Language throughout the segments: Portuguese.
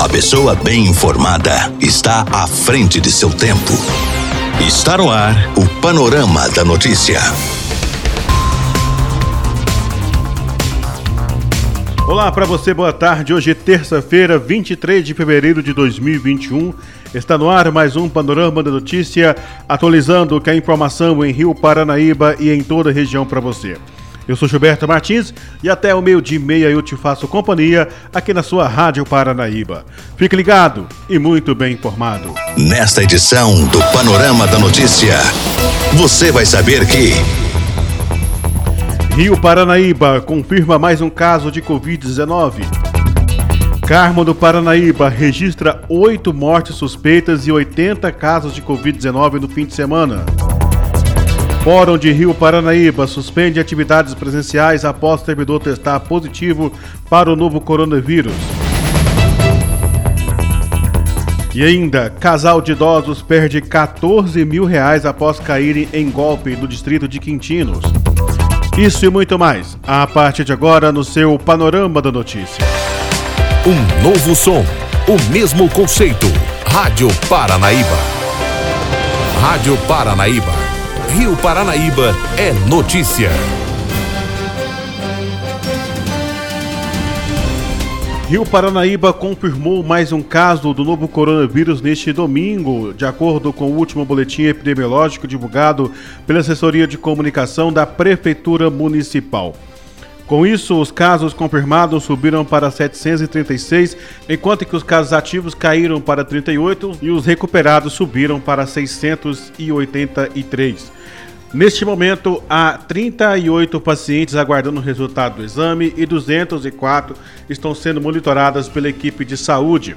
A pessoa bem informada está à frente de seu tempo. Está no ar o Panorama da Notícia. Olá para você, boa tarde. Hoje é terça-feira, 23 de fevereiro de 2021. Está no ar mais um Panorama da Notícia, atualizando que a informação em Rio Paranaíba e em toda a região para você. Eu sou Gilberto Martins e até o meio de meia eu te faço companhia aqui na sua Rádio Paranaíba. Fique ligado e muito bem informado. Nesta edição do Panorama da Notícia, você vai saber que. Rio Paranaíba confirma mais um caso de Covid-19. Carmo do Paranaíba registra oito mortes suspeitas e 80 casos de Covid-19 no fim de semana. Fórum de Rio Paranaíba suspende atividades presenciais após servidor testar positivo para o novo coronavírus. E ainda, casal de idosos perde 14 mil reais após caírem em golpe no distrito de Quintinos. Isso e muito mais, a partir de agora no seu Panorama da Notícia. Um novo som, o mesmo conceito. Rádio Paranaíba. Rádio Paranaíba Rio Paranaíba é notícia. Rio Paranaíba confirmou mais um caso do novo coronavírus neste domingo, de acordo com o último boletim epidemiológico divulgado pela assessoria de comunicação da Prefeitura Municipal. Com isso, os casos confirmados subiram para 736, enquanto que os casos ativos caíram para 38 e os recuperados subiram para 683. Neste momento, há 38 pacientes aguardando o resultado do exame e 204 estão sendo monitoradas pela equipe de saúde.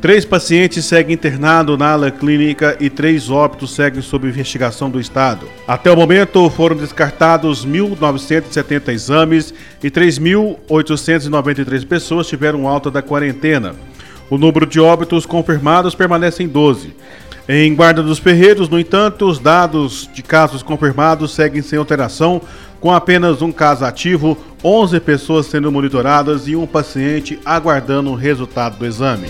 Três pacientes seguem internados na ala clínica e três óbitos seguem sob investigação do Estado. Até o momento, foram descartados 1.970 exames e 3.893 pessoas tiveram alta da quarentena. O número de óbitos confirmados permanece em 12. Em Guarda dos Ferreiros, no entanto, os dados de casos confirmados seguem sem alteração, com apenas um caso ativo, 11 pessoas sendo monitoradas e um paciente aguardando o resultado do exame.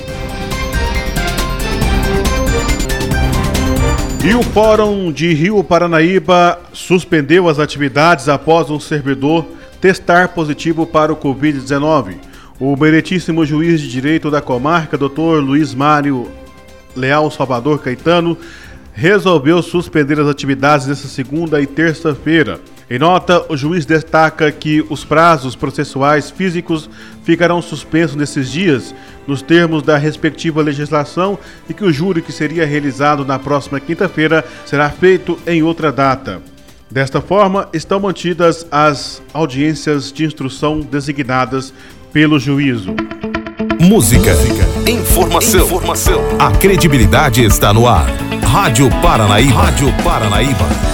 E o Fórum de Rio Paranaíba suspendeu as atividades após um servidor testar positivo para o Covid-19. O meritíssimo juiz de direito da comarca, Dr. Luiz Mário Leal Salvador Caetano, resolveu suspender as atividades nesta segunda e terça-feira. Em nota, o juiz destaca que os prazos processuais físicos ficarão suspensos nesses dias, nos termos da respectiva legislação, e que o júri que seria realizado na próxima quinta-feira será feito em outra data. Desta forma, estão mantidas as audiências de instrução designadas pelo juízo. Música, informação, informação. A credibilidade está no ar. Rádio Paranaíba. Rádio Paranaíba.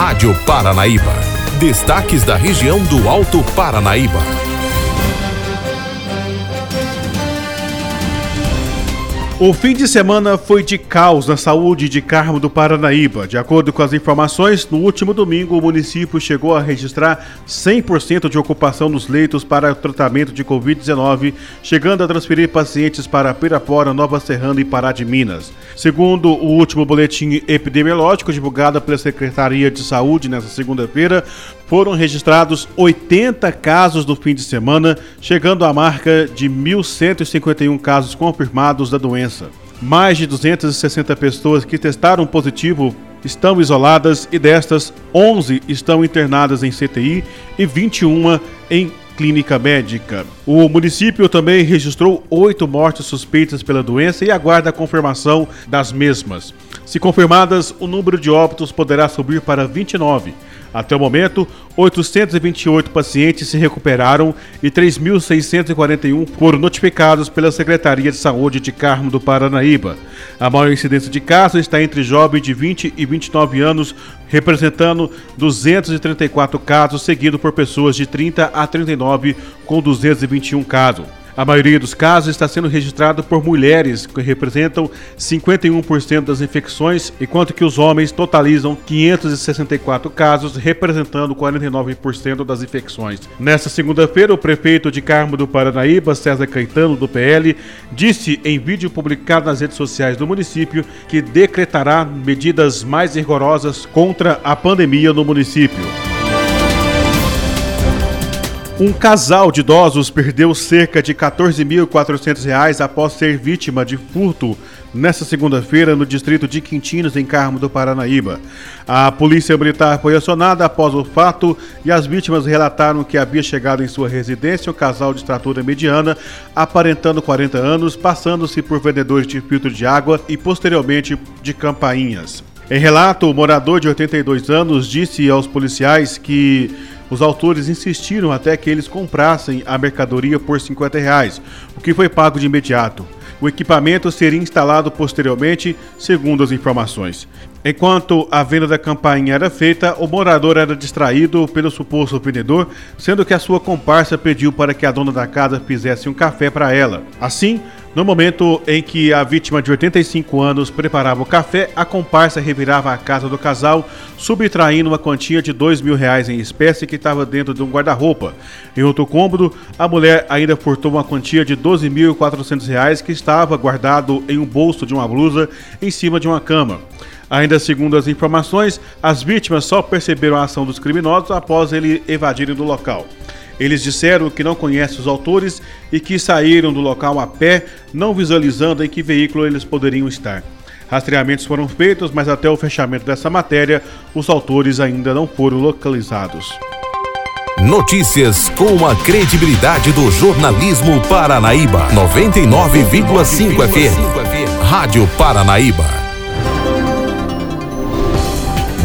Rádio Paranaíba. Destaques da região do Alto Paranaíba. O fim de semana foi de caos na saúde de Carmo do Paranaíba. De acordo com as informações, no último domingo o município chegou a registrar 100% de ocupação dos leitos para tratamento de Covid-19, chegando a transferir pacientes para Pirapora, Nova Serrana e Pará de Minas. Segundo o último boletim epidemiológico divulgado pela Secretaria de Saúde nesta segunda-feira, foram registrados 80 casos no fim de semana, chegando à marca de 1.151 casos confirmados da doença. Mais de 260 pessoas que testaram positivo estão isoladas e destas, 11 estão internadas em CTI e 21 em clínica médica. O município também registrou oito mortes suspeitas pela doença e aguarda a confirmação das mesmas. Se confirmadas, o número de óbitos poderá subir para 29. Até o momento, 828 pacientes se recuperaram e 3.641 foram notificados pela Secretaria de Saúde de Carmo do Paranaíba. A maior incidência de casos está entre jovens de 20 e 29 anos, representando 234 casos, seguido por pessoas de 30 a 39, com 221 casos. A maioria dos casos está sendo registrado por mulheres, que representam 51% das infecções, enquanto que os homens totalizam 564 casos, representando 49% das infecções. Nesta segunda-feira, o prefeito de Carmo do Paranaíba, César Caetano, do PL, disse em vídeo publicado nas redes sociais do município que decretará medidas mais rigorosas contra a pandemia no município. Um casal de idosos perdeu cerca de R$ 14.400 após ser vítima de furto nesta segunda-feira no distrito de Quintinos, em Carmo do Paranaíba. A polícia militar foi acionada após o fato e as vítimas relataram que havia chegado em sua residência um casal de estatura mediana, aparentando 40 anos, passando-se por vendedores de filtro de água e posteriormente de campainhas. Em relato, o morador de 82 anos disse aos policiais que os autores insistiram até que eles comprassem a mercadoria por 50 reais, o que foi pago de imediato. O equipamento seria instalado posteriormente, segundo as informações. Enquanto a venda da campainha era feita, o morador era distraído pelo suposto vendedor, sendo que a sua comparsa pediu para que a dona da casa fizesse um café para ela. Assim, no momento em que a vítima de 85 anos preparava o café, a comparsa revirava a casa do casal, subtraindo uma quantia de dois mil reais em espécie que estava dentro de um guarda-roupa. Em outro cômodo, a mulher ainda furtou uma quantia de 12.400 reais que estava guardado em um bolso de uma blusa em cima de uma cama. Ainda segundo as informações, as vítimas só perceberam a ação dos criminosos após ele evadirem do local. Eles disseram que não conhecem os autores e que saíram do local a pé, não visualizando em que veículo eles poderiam estar. Rastreamentos foram feitos, mas até o fechamento dessa matéria, os autores ainda não foram localizados. Notícias com a credibilidade do jornalismo Paranaíba. 99,5 FM. Rádio Paranaíba.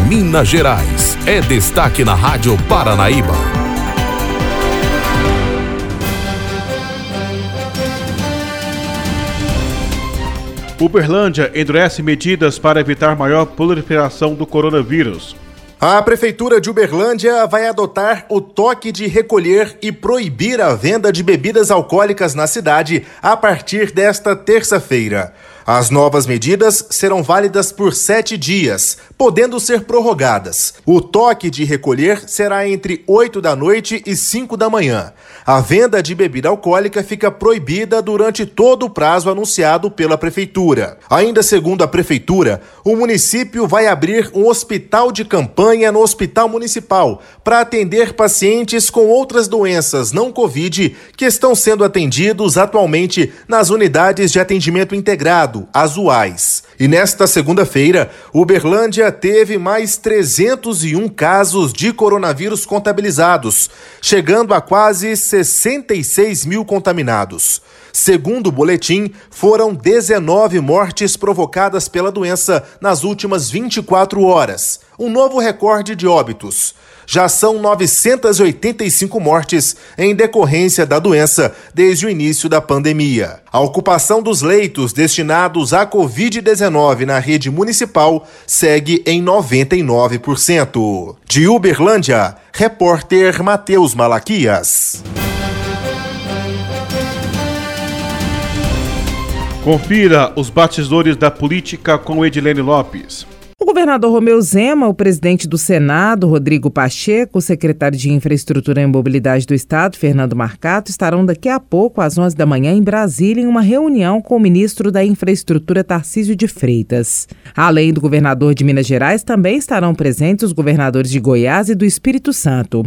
Minas Gerais é destaque na Rádio Paranaíba. Uberlândia endurece medidas para evitar maior proliferação do coronavírus. A Prefeitura de Uberlândia vai adotar o toque de recolher e proibir a venda de bebidas alcoólicas na cidade a partir desta terça-feira. As novas medidas serão válidas por sete dias, podendo ser prorrogadas. O toque de recolher será entre 8 da noite e 5 da manhã. A venda de bebida alcoólica fica proibida durante todo o prazo anunciado pela Prefeitura. Ainda segundo a Prefeitura, o município vai abrir um hospital de campanha no Hospital Municipal para atender pacientes com outras doenças não Covid que estão sendo atendidos atualmente nas unidades de atendimento integrado Estado, as UAIs. E nesta segunda-feira, Uberlândia teve mais 301 casos de coronavírus contabilizados, chegando a quase 66 mil contaminados. Segundo o boletim, foram 19 mortes provocadas pela doença nas últimas 24 horas, um novo recorde de óbitos já são 985 mortes em decorrência da doença desde o início da pandemia. A ocupação dos leitos destinados à Covid-19 na rede municipal segue em 99%. De Uberlândia, repórter Matheus Malaquias. Confira os batizores da política com Edilene Lopes. O governador Romeu Zema, o presidente do Senado, Rodrigo Pacheco, o secretário de Infraestrutura e Mobilidade do Estado, Fernando Marcato, estarão daqui a pouco, às 11 da manhã, em Brasília, em uma reunião com o ministro da Infraestrutura, Tarcísio de Freitas. Além do governador de Minas Gerais, também estarão presentes os governadores de Goiás e do Espírito Santo.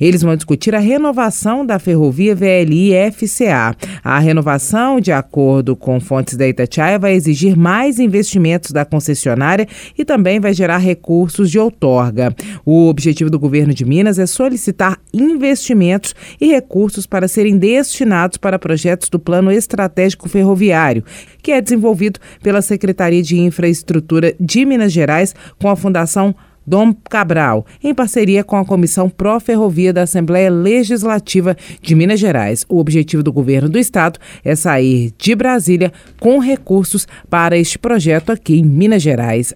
Eles vão discutir a renovação da ferrovia VLI-FCA. A renovação, de acordo com fontes da Itatiaia, vai exigir mais investimentos da concessionária e também também vai gerar recursos de outorga. O objetivo do governo de Minas é solicitar investimentos e recursos para serem destinados para projetos do Plano Estratégico Ferroviário, que é desenvolvido pela Secretaria de Infraestrutura de Minas Gerais com a Fundação Dom Cabral, em parceria com a Comissão Pró Ferrovia da Assembleia Legislativa de Minas Gerais. O objetivo do governo do estado é sair de Brasília com recursos para este projeto aqui em Minas Gerais.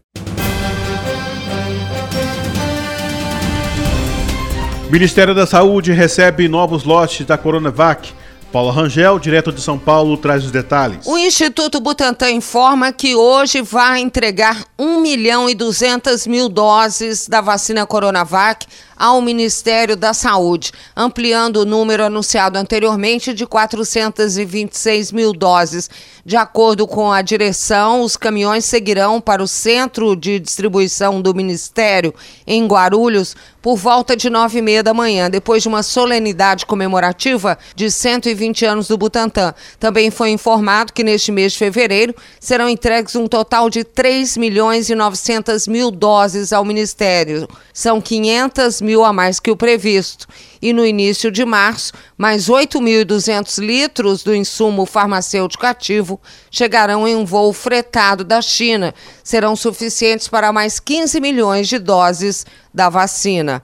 Ministério da Saúde recebe novos lotes da Coronavac. Paula Rangel, direto de São Paulo, traz os detalhes. O Instituto Butantan informa que hoje vai entregar 1 milhão e 200 mil doses da vacina Coronavac ao Ministério da Saúde, ampliando o número anunciado anteriormente de 426 mil doses. De acordo com a direção, os caminhões seguirão para o centro de distribuição do Ministério, em Guarulhos, por volta de nove e meia da manhã, depois de uma solenidade comemorativa de 120 anos do Butantan. Também foi informado que neste mês de fevereiro serão entregues um total de 3 milhões e 900 mil doses ao Ministério. São 500 mil a mais que o previsto. E no início de março, mais 8.200 litros do insumo farmacêutico ativo chegarão em um voo fretado da China. Serão suficientes para mais 15 milhões de doses da vacina.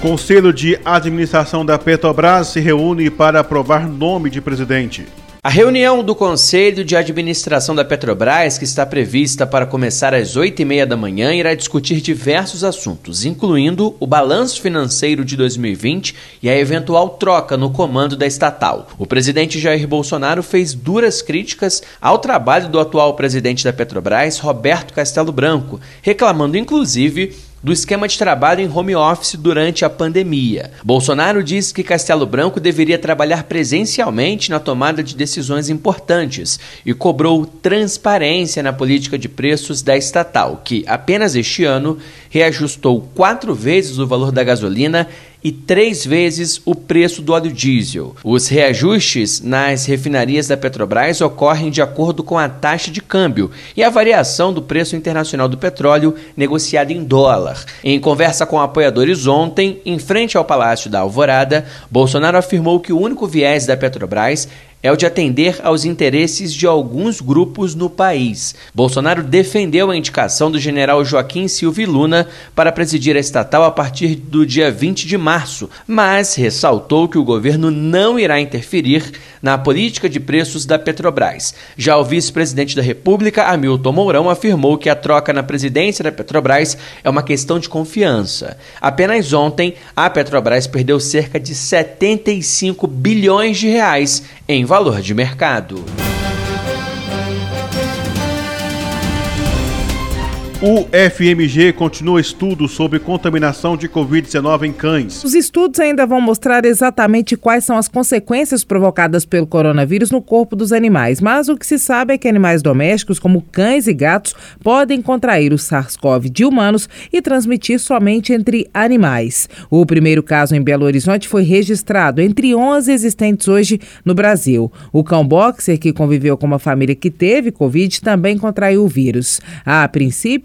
Conselho de Administração da Petrobras se reúne para aprovar nome de presidente. A reunião do Conselho de Administração da Petrobras, que está prevista para começar às 8h30 da manhã, irá discutir diversos assuntos, incluindo o balanço financeiro de 2020 e a eventual troca no comando da estatal. O presidente Jair Bolsonaro fez duras críticas ao trabalho do atual presidente da Petrobras, Roberto Castelo Branco, reclamando inclusive do esquema de trabalho em home office durante a pandemia. Bolsonaro disse que Castelo Branco deveria trabalhar presencialmente na tomada de decisões importantes e cobrou transparência na política de preços da estatal, que apenas este ano reajustou quatro vezes o valor da gasolina e três vezes o preço do óleo diesel. Os reajustes nas refinarias da Petrobras ocorrem de acordo com a taxa de câmbio e a variação do preço internacional do petróleo negociado em dólar. Em conversa com apoiadores ontem, em frente ao Palácio da Alvorada, Bolsonaro afirmou que o único viés da Petrobras é o de atender aos interesses de alguns grupos no país. Bolsonaro defendeu a indicação do general Joaquim Silva Luna para presidir a estatal a partir do dia 20 de março, mas ressaltou que o governo não irá interferir na política de preços da Petrobras. Já o vice-presidente da República, Hamilton Mourão, afirmou que a troca na presidência da Petrobras é uma questão de confiança. Apenas ontem, a Petrobras perdeu cerca de 75 bilhões de reais em valor de mercado. O FMG continua estudo sobre contaminação de Covid-19 em cães. Os estudos ainda vão mostrar exatamente quais são as consequências provocadas pelo coronavírus no corpo dos animais, mas o que se sabe é que animais domésticos, como cães e gatos, podem contrair o SARS-CoV de humanos e transmitir somente entre animais. O primeiro caso em Belo Horizonte foi registrado entre 11 existentes hoje no Brasil. O cão boxer, que conviveu com uma família que teve Covid, também contraiu o vírus. A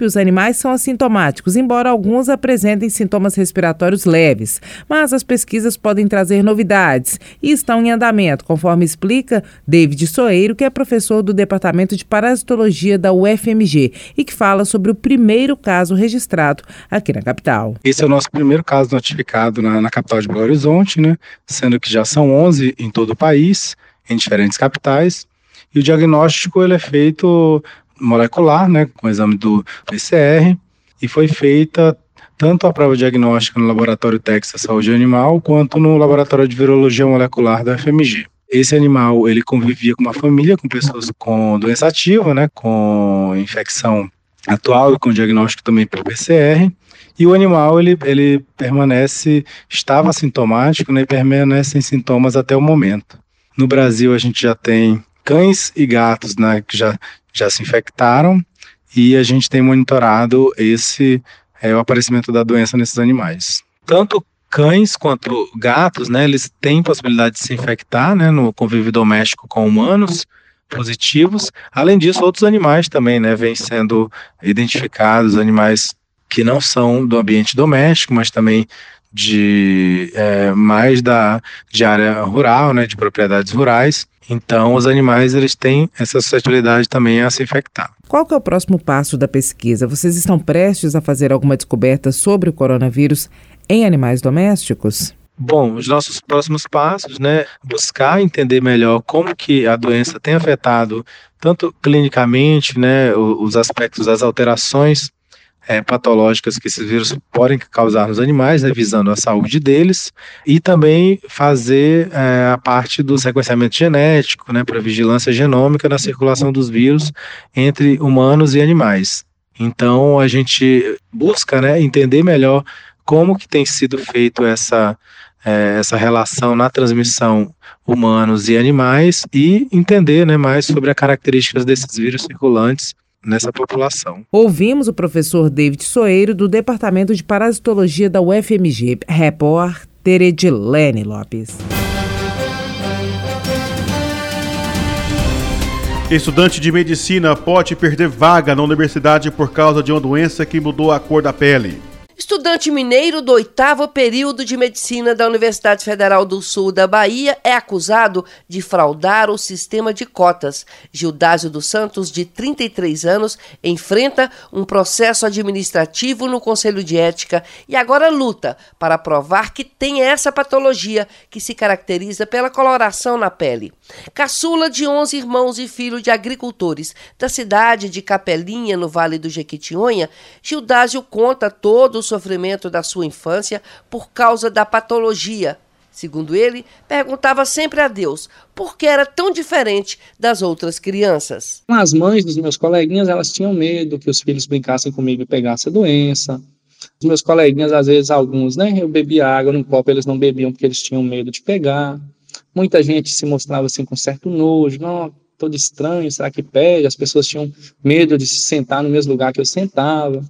princípio, os animais são assintomáticos, embora alguns apresentem sintomas respiratórios leves. Mas as pesquisas podem trazer novidades e estão em andamento, conforme explica David Soeiro, que é professor do Departamento de Parasitologia da UFMG e que fala sobre o primeiro caso registrado aqui na capital. Esse é o nosso primeiro caso notificado na, na capital de Belo Horizonte, né? sendo que já são 11 em todo o país, em diferentes capitais. E o diagnóstico ele é feito molecular, né, com o exame do PCR, e foi feita tanto a prova diagnóstica no Laboratório Texas Saúde Animal, quanto no Laboratório de Virologia Molecular da FMG. Esse animal, ele convivia com uma família, com pessoas com doença ativa, né, com infecção atual e com diagnóstico também pelo PCR, e o animal, ele, ele permanece, estava sintomático, né, e permanece sem sintomas até o momento. No Brasil, a gente já tem cães e gatos né, que já já se infectaram e a gente tem monitorado esse é, o aparecimento da doença nesses animais. Tanto cães quanto gatos, né, eles têm possibilidade de se infectar, né, no convívio doméstico com humanos positivos. Além disso, outros animais também, né, vêm sendo identificados, animais que não são do ambiente doméstico, mas também de é, mais da de área rural, né, de propriedades rurais. Então, os animais eles têm essa suscetibilidade também a se infectar. Qual que é o próximo passo da pesquisa? Vocês estão prestes a fazer alguma descoberta sobre o coronavírus em animais domésticos? Bom, os nossos próximos passos, né, buscar entender melhor como que a doença tem afetado tanto clinicamente, né, os aspectos das alterações é, patológicas que esses vírus podem causar nos animais, né, visando a saúde deles, e também fazer é, a parte do sequenciamento genético, né, para vigilância genômica na circulação dos vírus entre humanos e animais. Então a gente busca né, entender melhor como que tem sido feito essa, é, essa relação na transmissão humanos e animais e entender né, mais sobre as características desses vírus circulantes nessa população. Ouvimos o professor David Soeiro, do Departamento de Parasitologia da UFMG, repórter Edilene Lopes. Estudante de medicina pode perder vaga na universidade por causa de uma doença que mudou a cor da pele. Estudante mineiro do oitavo período de medicina da Universidade Federal do Sul da Bahia é acusado de fraudar o sistema de cotas. Gildásio dos Santos, de 33 anos, enfrenta um processo administrativo no Conselho de Ética e agora luta para provar que tem essa patologia que se caracteriza pela coloração na pele. Caçula de 11 irmãos e filho de agricultores da cidade de Capelinha, no Vale do Jequitinhonha, Gildásio conta todo o sofrimento da sua infância por causa da patologia. Segundo ele, perguntava sempre a Deus por que era tão diferente das outras crianças. As mães dos meus coleguinhas, elas tinham medo que os filhos brincassem comigo e pegassem a doença. Os meus coleguinhas, às vezes, alguns, né, eu bebia água no copo, eles não bebiam porque eles tinham medo de pegar. Muita gente se mostrava assim com certo nojo, não, todo estranho, será que pega? As pessoas tinham medo de se sentar no mesmo lugar que eu sentava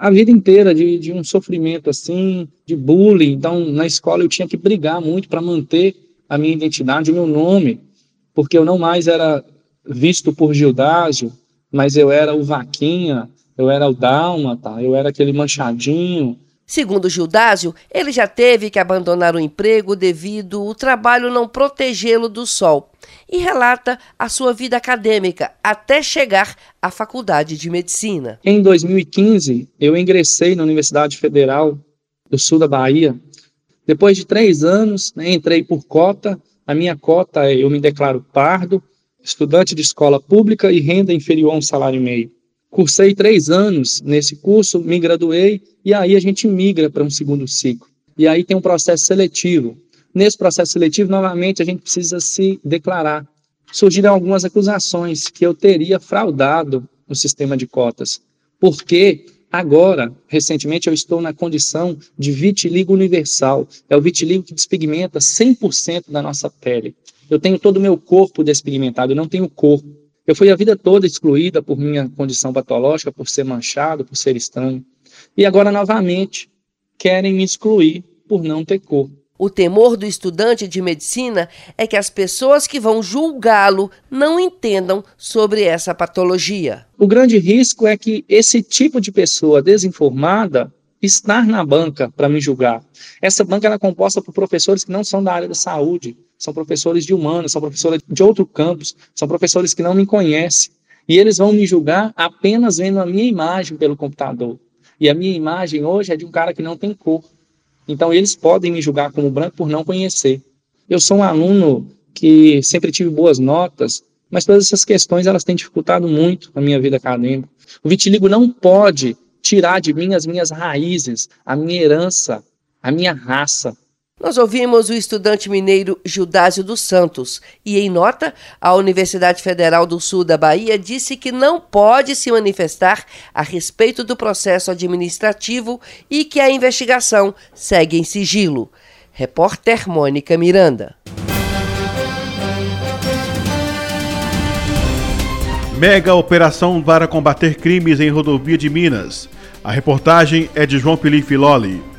a vida inteira de, de um sofrimento assim, de bullying. Então, na escola eu tinha que brigar muito para manter a minha identidade, o meu nome, porque eu não mais era visto por Gildásio, mas eu era o Vaquinha, eu era o Dálmata, eu era aquele manchadinho, Segundo Gildásio, ele já teve que abandonar o emprego devido ao trabalho não protegê-lo do sol e relata a sua vida acadêmica até chegar à faculdade de medicina. Em 2015, eu ingressei na Universidade Federal do Sul da Bahia. Depois de três anos, né, entrei por cota. A minha cota, eu me declaro pardo, estudante de escola pública e renda inferior a um salário e meio. Cursei três anos nesse curso, me graduei e aí a gente migra para um segundo ciclo. E aí tem um processo seletivo. Nesse processo seletivo, novamente, a gente precisa se declarar. Surgiram algumas acusações que eu teria fraudado o sistema de cotas, porque agora, recentemente, eu estou na condição de vitiligo universal. É o vitiligo que despigmenta 100% da nossa pele. Eu tenho todo o meu corpo despigmentado, eu não tenho corpo. Eu fui a vida toda excluída por minha condição patológica, por ser manchado, por ser estranho. E agora, novamente, querem me excluir por não ter cor. O temor do estudante de medicina é que as pessoas que vão julgá-lo não entendam sobre essa patologia. O grande risco é que esse tipo de pessoa desinformada estar na banca para me julgar. Essa banca é composta por professores que não são da área da saúde, são professores de humanos, são professores de outro campus, são professores que não me conhecem. E eles vão me julgar apenas vendo a minha imagem pelo computador. E a minha imagem hoje é de um cara que não tem cor. Então eles podem me julgar como branco por não conhecer. Eu sou um aluno que sempre tive boas notas, mas todas essas questões elas têm dificultado muito a minha vida acadêmica. O vitiligo não pode tirar de mim as minhas raízes, a minha herança, a minha raça. Nós ouvimos o estudante mineiro Gildásio dos Santos e, em nota, a Universidade Federal do Sul da Bahia disse que não pode se manifestar a respeito do processo administrativo e que a investigação segue em sigilo. Repórter Mônica Miranda. Mega operação para combater crimes em rodovia de Minas. A reportagem é de João Felipe Loli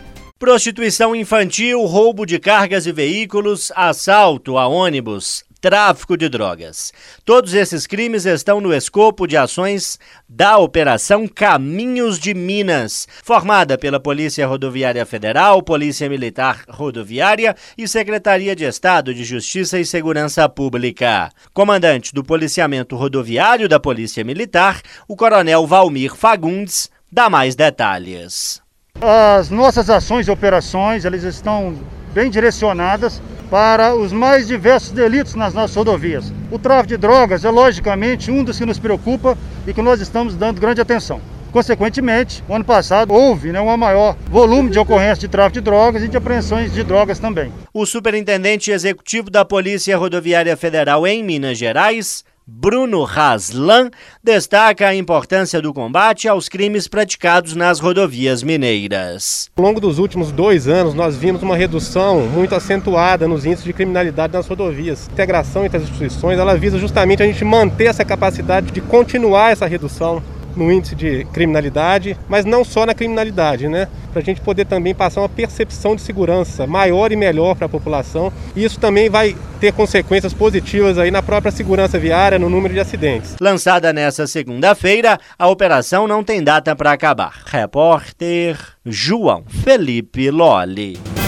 prostituição infantil, roubo de cargas e veículos, assalto a ônibus, tráfico de drogas. Todos esses crimes estão no escopo de ações da Operação Caminhos de Minas, formada pela Polícia Rodoviária Federal, Polícia Militar Rodoviária e Secretaria de Estado de Justiça e Segurança Pública. Comandante do Policiamento Rodoviário da Polícia Militar, o Coronel Valmir Fagundes, dá mais detalhes. As nossas ações e operações, elas estão bem direcionadas para os mais diversos delitos nas nossas rodovias. O tráfico de drogas é logicamente um dos que nos preocupa e que nós estamos dando grande atenção. Consequentemente, ano passado houve né, um maior volume de ocorrência de tráfico de drogas e de apreensões de drogas também. O superintendente executivo da Polícia Rodoviária Federal em Minas Gerais, Bruno Haslan destaca a importância do combate aos crimes praticados nas rodovias mineiras. Ao longo dos últimos dois anos, nós vimos uma redução muito acentuada nos índices de criminalidade nas rodovias. A integração entre as instituições ela visa justamente a gente manter essa capacidade de continuar essa redução no índice de criminalidade, mas não só na criminalidade, né? Para a gente poder também passar uma percepção de segurança maior e melhor para a população. E isso também vai ter consequências positivas aí na própria segurança viária, no número de acidentes. Lançada nessa segunda-feira, a operação não tem data para acabar. Repórter João Felipe Lolli.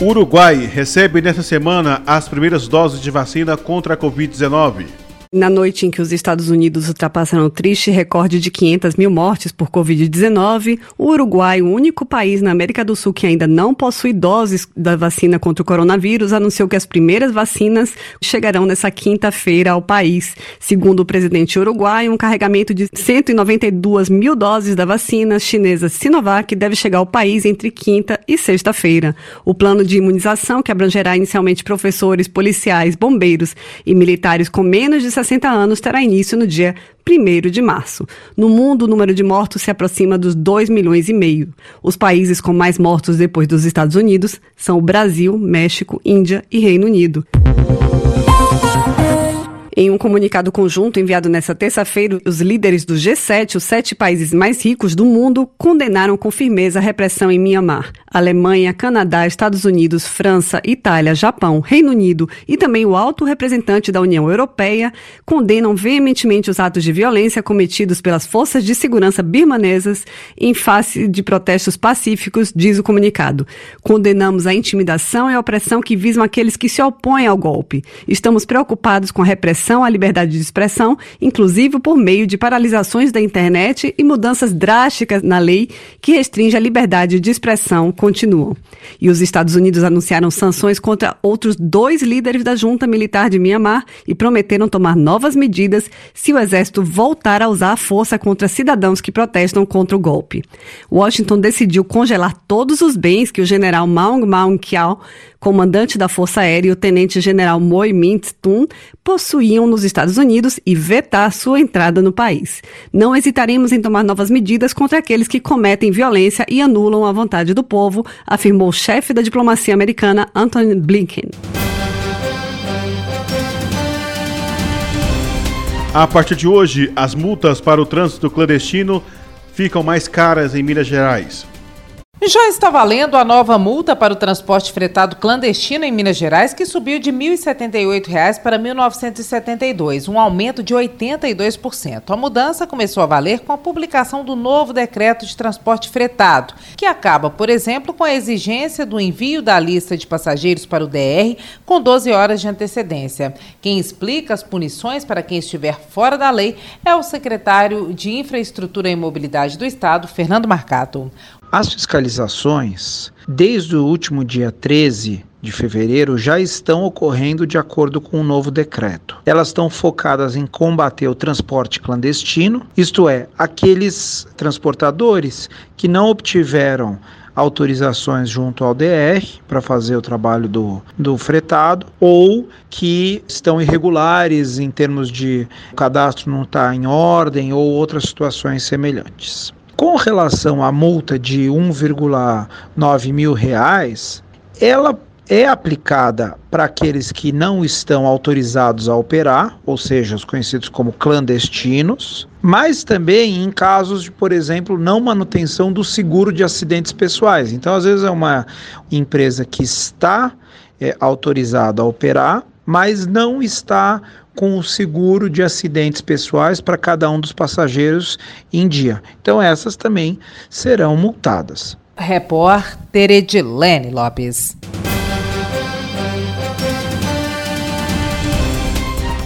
Uruguai recebe nesta semana as primeiras doses de vacina contra a Covid-19. Na noite em que os Estados Unidos ultrapassaram o triste recorde de 500 mil mortes por Covid-19, o Uruguai, o único país na América do Sul que ainda não possui doses da vacina contra o coronavírus, anunciou que as primeiras vacinas chegarão nessa quinta-feira ao país. Segundo o presidente uruguai, um carregamento de 192 mil doses da vacina chinesa Sinovac deve chegar ao país entre quinta e sexta-feira. O plano de imunização, que abrangerá inicialmente professores, policiais, bombeiros e militares com menos de 60 anos terá início no dia 1 de março. No mundo, o número de mortos se aproxima dos 2 milhões e meio. Os países com mais mortos depois dos Estados Unidos são o Brasil, México, Índia e Reino Unido. Em um comunicado conjunto enviado nesta terça-feira, os líderes do G7, os sete países mais ricos do mundo, condenaram com firmeza a repressão em Myanmar. Alemanha, Canadá, Estados Unidos, França, Itália, Japão, Reino Unido e também o alto representante da União Europeia condenam veementemente os atos de violência cometidos pelas forças de segurança birmanesas em face de protestos pacíficos, diz o comunicado. Condenamos a intimidação e a opressão que visam aqueles que se opõem ao golpe. Estamos preocupados com a repressão à liberdade de expressão, inclusive por meio de paralisações da internet e mudanças drásticas na lei que restringe a liberdade de expressão, continuam. E os Estados Unidos anunciaram sanções contra outros dois líderes da junta militar de Mianmar e prometeram tomar novas medidas se o exército voltar a usar a força contra cidadãos que protestam contra o golpe. Washington decidiu congelar todos os bens que o general Maung Maung Kiao comandante da Força Aérea, o tenente-general Moy Mint Tun, possuíam nos Estados Unidos e vetar sua entrada no país. Não hesitaremos em tomar novas medidas contra aqueles que cometem violência e anulam a vontade do povo, afirmou o chefe da diplomacia americana, Anthony Blinken. A partir de hoje, as multas para o trânsito clandestino ficam mais caras em Minas Gerais. Já está valendo a nova multa para o transporte fretado clandestino em Minas Gerais, que subiu de R$ 1.078 para R$ 1.972, um aumento de 82%. A mudança começou a valer com a publicação do novo decreto de transporte fretado, que acaba, por exemplo, com a exigência do envio da lista de passageiros para o DR com 12 horas de antecedência. Quem explica as punições para quem estiver fora da lei é o secretário de Infraestrutura e Mobilidade do Estado, Fernando Marcato. As fiscalizações, desde o último dia 13 de fevereiro, já estão ocorrendo de acordo com o novo decreto. Elas estão focadas em combater o transporte clandestino, isto é, aqueles transportadores que não obtiveram autorizações junto ao DR para fazer o trabalho do, do fretado ou que estão irregulares em termos de cadastro não está em ordem ou outras situações semelhantes. Com relação à multa de 1,9 mil reais, ela é aplicada para aqueles que não estão autorizados a operar, ou seja, os conhecidos como clandestinos, mas também em casos de, por exemplo, não manutenção do seguro de acidentes pessoais. Então, às vezes é uma empresa que está é, autorizada a operar, mas não está com o seguro de acidentes pessoais para cada um dos passageiros em dia. Então, essas também serão multadas. Repórter Edilene Lopes.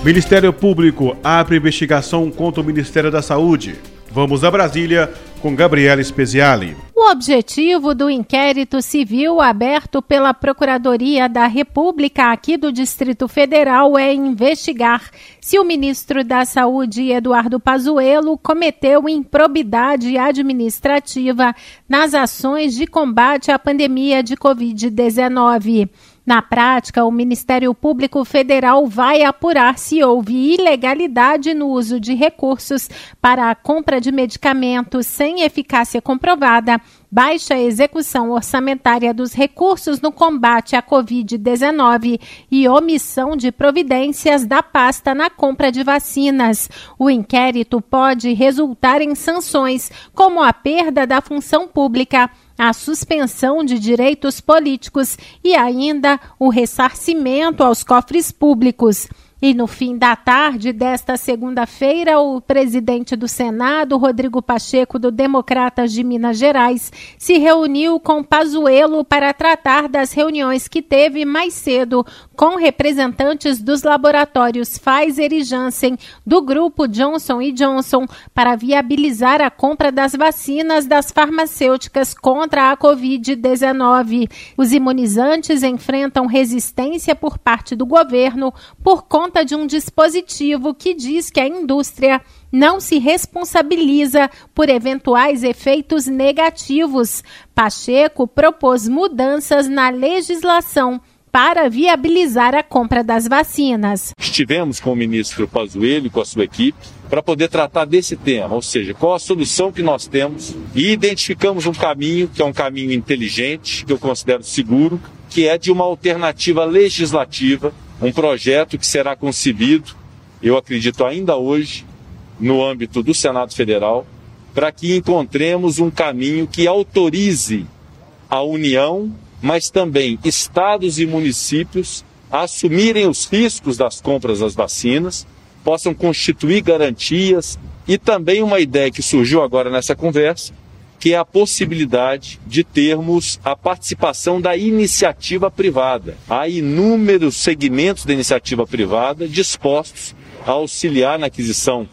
Ministério Público abre investigação contra o Ministério da Saúde. Vamos a Brasília com Gabriela Speziali. O objetivo do inquérito civil aberto pela Procuradoria da República aqui do Distrito Federal é investigar se o ministro da Saúde, Eduardo Pazuello, cometeu improbidade administrativa nas ações de combate à pandemia de Covid-19. Na prática, o Ministério Público Federal vai apurar se houve ilegalidade no uso de recursos para a compra de medicamentos sem eficácia comprovada, baixa execução orçamentária dos recursos no combate à Covid-19 e omissão de providências da pasta na compra de vacinas. O inquérito pode resultar em sanções, como a perda da função pública a suspensão de direitos políticos e ainda o ressarcimento aos cofres públicos. E no fim da tarde desta segunda-feira, o presidente do Senado, Rodrigo Pacheco, do Democratas de Minas Gerais, se reuniu com Pazuello para tratar das reuniões que teve mais cedo com representantes dos laboratórios Pfizer e Janssen do grupo Johnson Johnson para viabilizar a compra das vacinas das farmacêuticas contra a Covid-19. Os imunizantes enfrentam resistência por parte do governo por conta de um dispositivo que diz que a indústria não se responsabiliza por eventuais efeitos negativos. Pacheco propôs mudanças na legislação para viabilizar a compra das vacinas. Estivemos com o ministro Pazuello e com a sua equipe para poder tratar desse tema, ou seja, qual a solução que nós temos e identificamos um caminho que é um caminho inteligente, que eu considero seguro, que é de uma alternativa legislativa, um projeto que será concebido, eu acredito ainda hoje, no âmbito do Senado Federal, para que encontremos um caminho que autorize a União mas também estados e municípios a assumirem os riscos das compras das vacinas, possam constituir garantias e também uma ideia que surgiu agora nessa conversa, que é a possibilidade de termos a participação da iniciativa privada. Há inúmeros segmentos da iniciativa privada dispostos a auxiliar na aquisição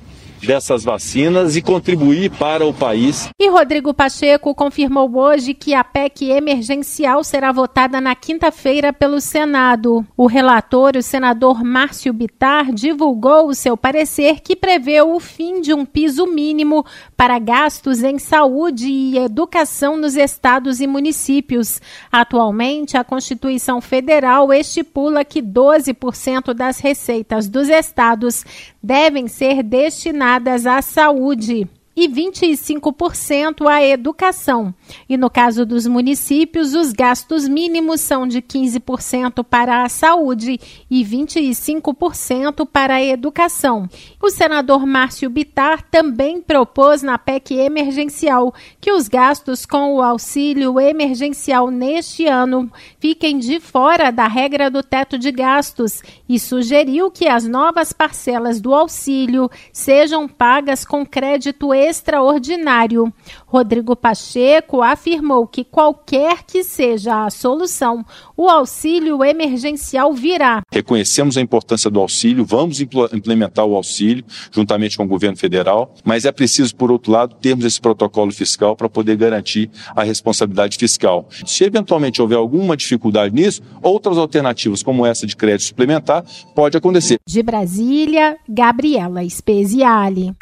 dessas vacinas e contribuir para o país. E Rodrigo Pacheco confirmou hoje que a PEC emergencial será votada na quinta-feira pelo Senado. O relator, o senador Márcio Bitar, divulgou o seu parecer que prevê o fim de um piso mínimo para gastos em saúde e educação nos estados e municípios. Atualmente, a Constituição Federal estipula que 12% das receitas dos estados devem ser destinadas à saúde e 25% à educação. E no caso dos municípios, os gastos mínimos são de 15% para a saúde e 25% para a educação. O senador Márcio Bitar também propôs na PEC emergencial que os gastos com o auxílio emergencial neste ano fiquem de fora da regra do teto de gastos e sugeriu que as novas parcelas do auxílio sejam pagas com crédito extraordinário. Rodrigo Pacheco afirmou que qualquer que seja a solução, o auxílio emergencial virá. Reconhecemos a importância do auxílio, vamos implementar o auxílio juntamente com o governo federal, mas é preciso, por outro lado, termos esse protocolo fiscal para poder garantir a responsabilidade fiscal. Se eventualmente houver alguma dificuldade nisso, outras alternativas, como essa de crédito suplementar, pode acontecer. De Brasília, Gabriela Speziale.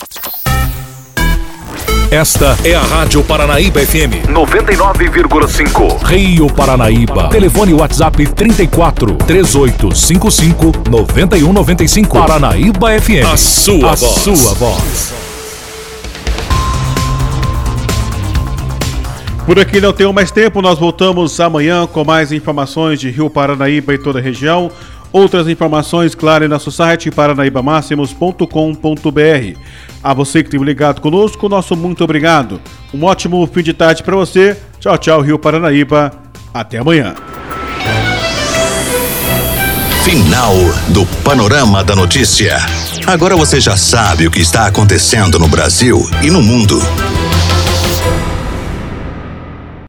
Esta é a Rádio Paranaíba FM 99,5. Rio Paranaíba. Telefone WhatsApp 34 3855 9195. Paranaíba FM. A sua a voz. sua voz. Por aqui não tenho mais tempo, nós voltamos amanhã com mais informações de Rio Paranaíba e toda a região. Outras informações, claro, em nosso site paranaibamáximos.com.br. A você que esteve ligado conosco, nosso muito obrigado. Um ótimo fim de tarde para você. Tchau, tchau, Rio Paranaíba. Até amanhã. Final do Panorama da Notícia. Agora você já sabe o que está acontecendo no Brasil e no mundo.